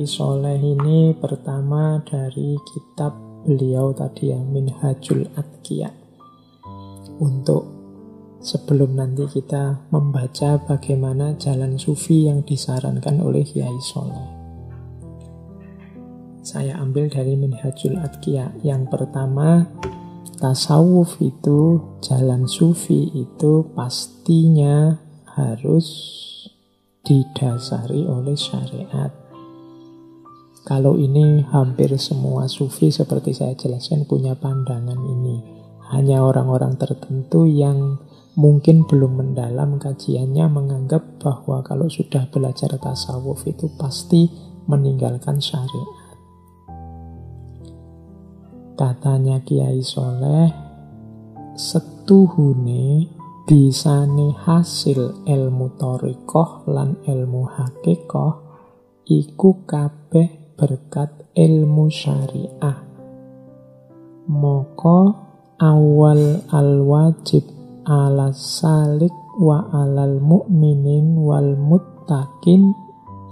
Kiai Soleh ini pertama dari kitab beliau tadi ya Minhajul Atqiya untuk sebelum nanti kita membaca bagaimana jalan sufi yang disarankan oleh Kiai Soleh. Saya ambil dari Minhajul Atqiya. Yang pertama, tasawuf itu, jalan sufi itu pastinya harus didasari oleh syariat. Kalau ini hampir semua sufi seperti saya jelaskan punya pandangan ini. Hanya orang-orang tertentu yang mungkin belum mendalam kajiannya menganggap bahwa kalau sudah belajar tasawuf itu pasti meninggalkan syariat. Katanya Kiai Soleh, setuhune bisane hasil ilmu torikoh lan ilmu hakikoh iku kabeh berkat ilmu syariah. Moko awal al-wajib ala salik wa alal mu'minin wal muttaqin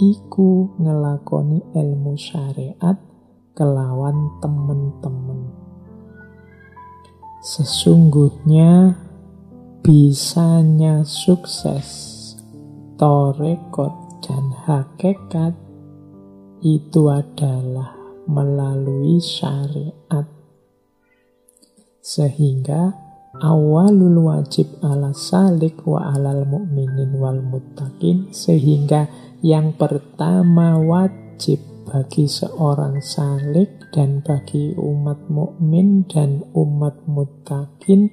iku ngelakoni ilmu syariat kelawan temen-temen. Sesungguhnya bisanya sukses torekot dan hakikat itu adalah melalui syariat. Sehingga awalul wajib ala salik wa alal mu'minin wal muttaqin sehingga yang pertama wajib bagi seorang salik dan bagi umat mukmin dan umat muttaqin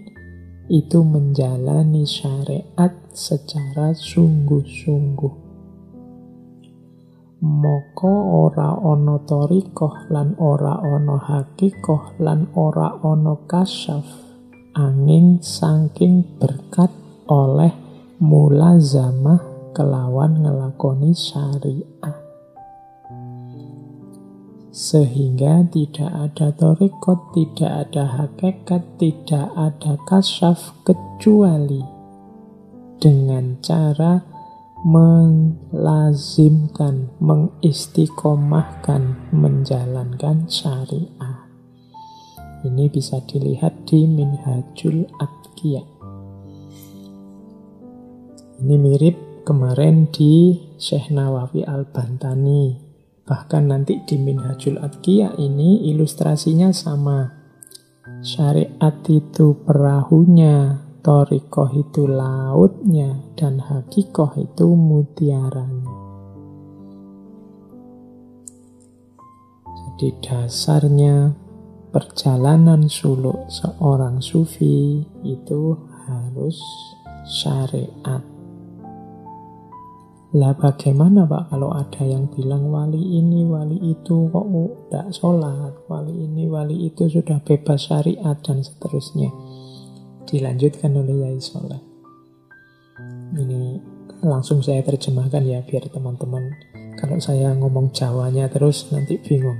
itu menjalani syariat secara sungguh-sungguh moko ora ana torikoh lan ora ana hakikoh lan ora ana kasyaf. Angin saking berkat oleh mulazamah kelawan ngelakoni syariah. Sehingga tidak ada torikot, tidak ada hakikat, tidak ada kasyaf kecuali dengan cara melazimkan, mengistiqomahkan, menjalankan syariah. Ini bisa dilihat di Minhajul Atqiya. Ini mirip kemarin di Syekh Nawawi Al-Bantani. Bahkan nanti di Minhajul Atqiya ini ilustrasinya sama. Syariat itu perahunya, Torikoh itu lautnya dan hakikoh itu mutiaranya. Jadi dasarnya perjalanan suluk seorang sufi itu harus syariat. Lah bagaimana Pak kalau ada yang bilang wali ini, wali itu kok tidak sholat, wali ini, wali itu sudah bebas syariat dan seterusnya dilanjutkan oleh Yai Soleh. Ini langsung saya terjemahkan ya biar teman-teman kalau saya ngomong Jawanya terus nanti bingung.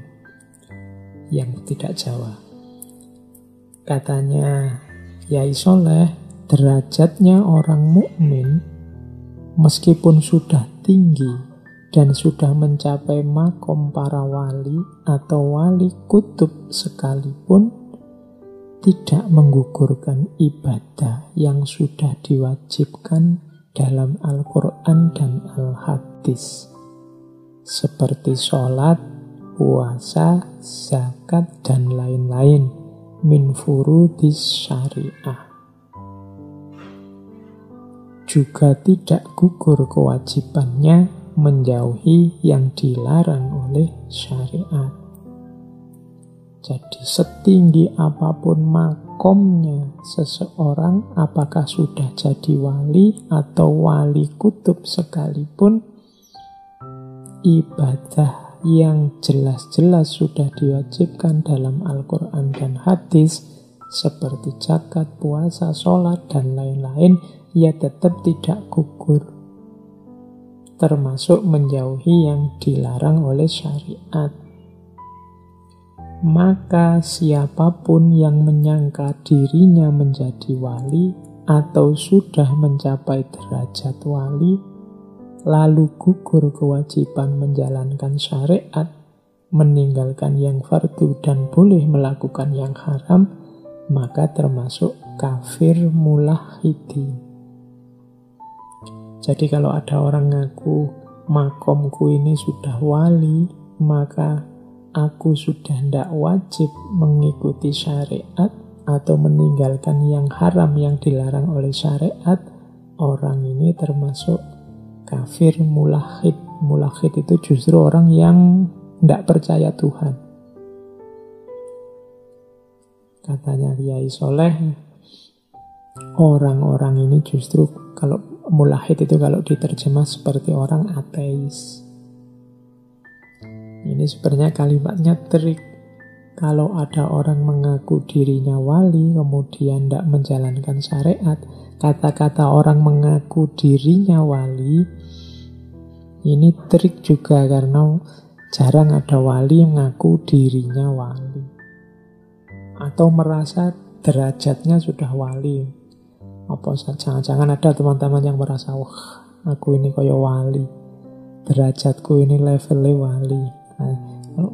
Yang tidak Jawa. Katanya Yai Soleh, derajatnya orang mukmin meskipun sudah tinggi dan sudah mencapai makom para wali atau wali kutub sekalipun tidak menggugurkan ibadah yang sudah diwajibkan dalam Al-Quran dan Al-Hadis, seperti sholat, puasa, zakat, dan lain-lain min furudis syariah. Juga tidak gugur kewajibannya menjauhi yang dilarang oleh syariat. Jadi setinggi apa pun makomnya seseorang, apakah sudah jadi wali atau wali kutub sekalipun, ibadah yang jelas-jelas sudah diwajibkan dalam Al-Quran dan hadis, seperti zakat, puasa, sholat, dan lain-lain, ia tetap tidak gugur. Termasuk menjauhi yang dilarang oleh syariat maka siapa pun yang menyangka dirinya menjadi wali atau sudah mencapai derajat wali, lalu gugur kewajiban menjalankan syariat, meninggalkan yang fardu dan boleh melakukan yang haram, maka termasuk kafir mulahidin. Jadi kalau ada orang ngaku makomku ini sudah wali, maka aku sudah tidak wajib mengikuti syariat atau meninggalkan yang haram yang dilarang oleh syariat, orang ini termasuk kafir mulahid. Mulahid itu justru orang yang tidak percaya Tuhan. Katanya Kiai Soleh, orang-orang ini justru kalau mulahid itu kalau diterjemah seperti orang ateis. Ini sebenarnya kalimatnya trik kalau ada orang mengaku dirinya wali, kemudian tidak menjalankan syariat, kata-kata orang mengaku dirinya wali, ini trik juga karena jarang ada wali yang mengaku dirinya wali. Atau merasa derajatnya sudah wali. Apa jangan-jangan ada teman-teman yang merasa, wah aku ini kaya wali. Derajatku ini levelnya wali. Nah,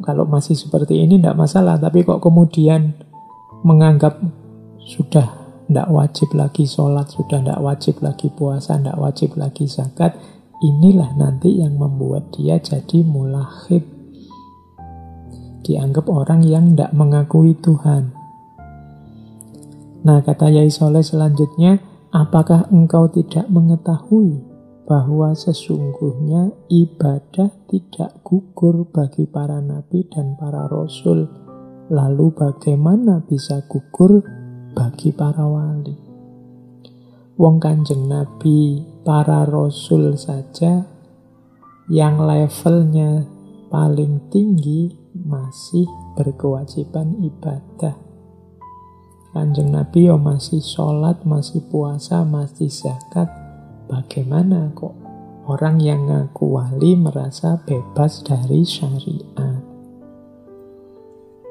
kalau masih seperti ini tidak masalah, tapi kok kemudian menganggap sudah tidak wajib lagi sholat, sudah tidak wajib lagi puasa, tidak wajib lagi zakat, inilah nanti yang membuat dia jadi mulahid. Dianggap orang yang tidak mengakui Tuhan. Nah kata Yai Soleh selanjutnya, apakah engkau tidak mengetahui bahwa sesungguhnya ibadah tidak gugur bagi para nabi dan para rasul. Lalu bagaimana bisa gugur bagi para wali? Wong kanjeng nabi, para rasul saja yang levelnya paling tinggi masih berkewajiban ibadah. Kanjeng Nabi yo masih sholat, masih puasa, masih zakat, Bagaimana kok orang yang ngaku wali merasa bebas dari syariat?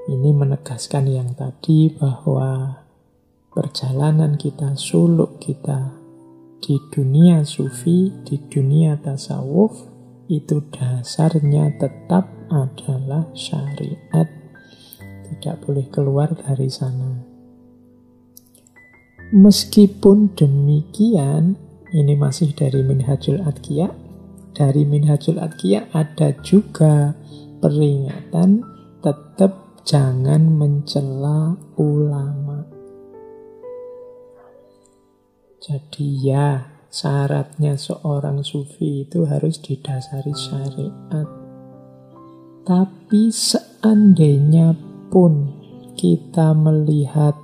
Ini menegaskan yang tadi bahwa perjalanan kita, suluk kita di dunia sufi, di dunia tasawuf, itu dasarnya tetap adalah syariat. Tidak boleh keluar dari sana. Meskipun demikian, ini masih dari Minhajul Adkiya. Dari Minhajul Adkiya ada juga peringatan tetap jangan mencela ulama. Jadi ya, syaratnya seorang sufi itu harus didasari syariat. Tapi seandainya pun kita melihat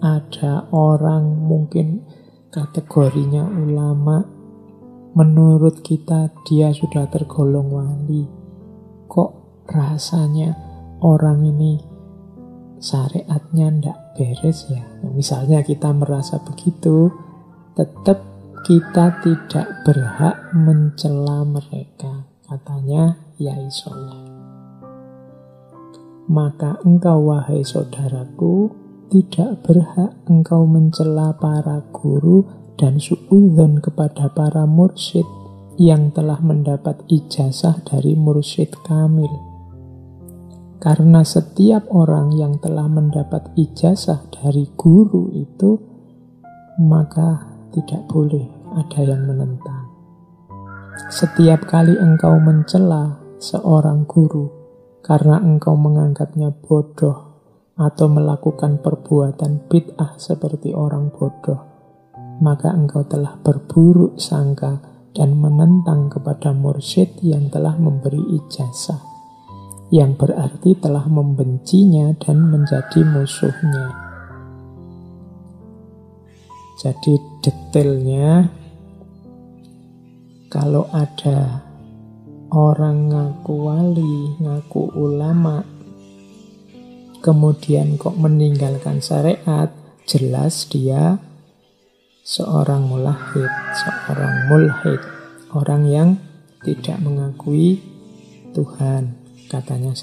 ada orang mungkin kategorinya ulama, menurut kita dia sudah tergolong wali. Kok rasanya orang ini syariatnya ndak beres ya? Misalnya kita merasa begitu, tetap kita tidak berhak mencela mereka. Katanya Yai Soleh. Maka engkau wahai saudaraku, tidak berhak engkau mencela para guru dan suudzon kepada para mursyid yang telah mendapat ijazah dari mursyid kamil. Karena setiap orang yang telah mendapat ijazah dari guru itu, maka tidak boleh ada yang menentang. Setiap kali engkau mencela seorang guru karena engkau menganggapnya bodoh atau melakukan perbuatan bid'ah seperti orang bodoh, maka engkau telah berburuk sangka dan menentang kepada mursyid yang telah memberi ijazah, yang berarti telah membencinya dan menjadi musuhnya. Jadi detailnya, kalau ada orang ngaku wali, ngaku ulama, kemudian kok meninggalkan syariat, jelas dia seorang mulahid, seorang mulhid, orang yang tidak mengakui Tuhan, katanya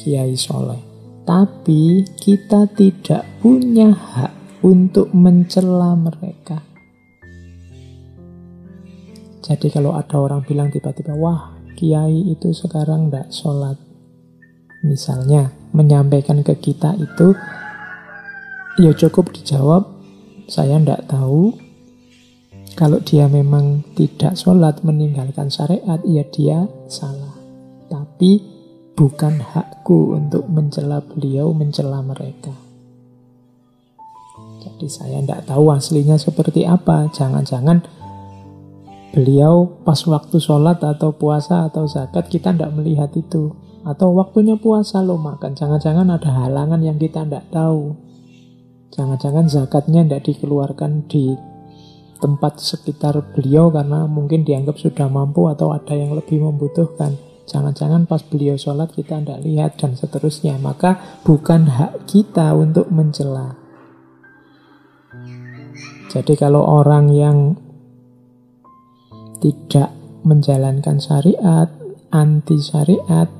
Kiai Soleh. Tapi kita tidak punya hak untuk mencela mereka. Jadi kalau ada orang bilang tiba-tiba, wah kiai itu sekarang tidak sholat. Misalnya, menyampaikan ke kita itu, ya cukup dijawab, saya tidak tahu. Kalau dia memang tidak sholat, meninggalkan syariat, ya dia salah. Tapi bukan hakku untuk mencela beliau, mencela mereka. Jadi saya tidak tahu aslinya seperti apa. Jangan-jangan beliau pas waktu sholat atau puasa atau zakat kita tidak melihat itu. Atau waktunya puasa lo makan. Jangan-jangan ada halangan yang kita tidak tahu. Jangan-jangan zakatnya tidak dikeluarkan di tempat sekitar beliau karena mungkin dianggap sudah mampu atau ada yang lebih membutuhkan. Jangan-jangan pas beliau sholat kita tidak lihat dan seterusnya. Maka bukan hak kita untuk mencela. Jadi kalau orang yang tidak menjalankan syariat, anti syariat,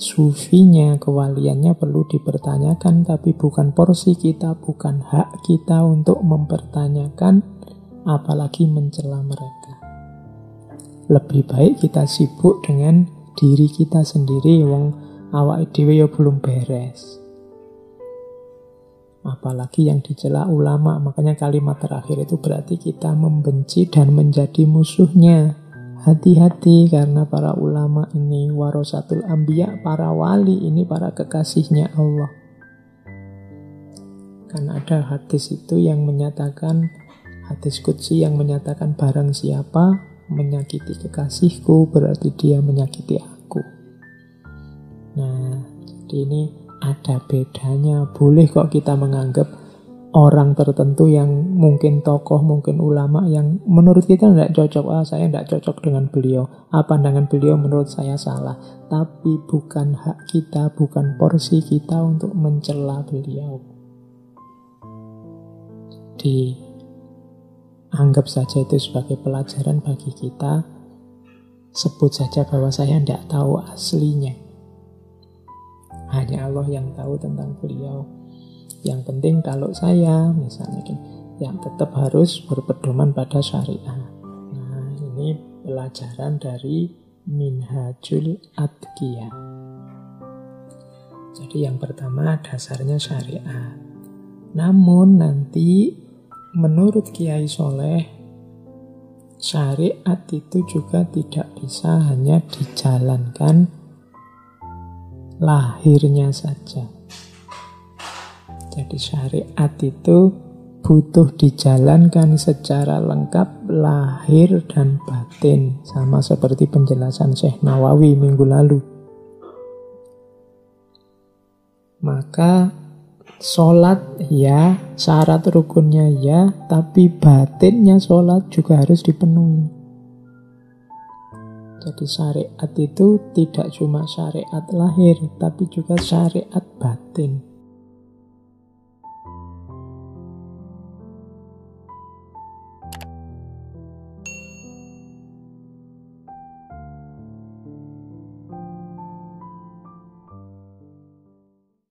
sufinya, kewaliannya perlu dipertanyakan, tapi bukan porsi kita, bukan hak kita untuk mempertanyakan, apalagi mencela mereka. Lebih baik kita sibuk dengan diri kita sendiri, wong awak dhewe ya belum beres apalagi yang dicela ulama. Makanya kalimat terakhir itu berarti kita membenci dan menjadi musuhnya. Hati-hati karena para ulama ini warasatul ambia, para wali ini para kekasihnya Allah. Karena ada hadis itu yang menyatakan hadis kudsi yang menyatakan barang siapa menyakiti kekasihku berarti dia menyakiti aku. Nah, jadi ini ada bedanya. Boleh kok kita menganggap orang tertentu yang mungkin tokoh, mungkin ulama yang menurut kita tidak cocok. Ah, saya tidak cocok dengan beliau. Ah, pandangan beliau menurut saya salah. Tapi bukan hak kita, bukan porsi kita untuk mencela beliau. Dianggap saja itu sebagai pelajaran bagi kita. Sebut saja bahwa saya tidak tahu aslinya. Hanya Allah yang tahu tentang beliau. Yang penting kalau saya misalnya yang tetap harus berpedoman pada syariah. Nah, ini pelajaran dari Minhajul Adkiya. Jadi yang pertama dasarnya syariat. Namun nanti menurut Kiai Soleh syariat itu juga tidak bisa hanya dijalankan lahirnya saja. Jadi syariat itu butuh dijalankan secara lengkap lahir dan batin sama seperti penjelasan Syekh Nawawi minggu lalu. Maka sholat ya, syarat rukunnya ya, tapi batinnya sholat juga harus dipenuhi. Jadi syariat itu tidak cuma syariat lahir, tapi juga syariat batin.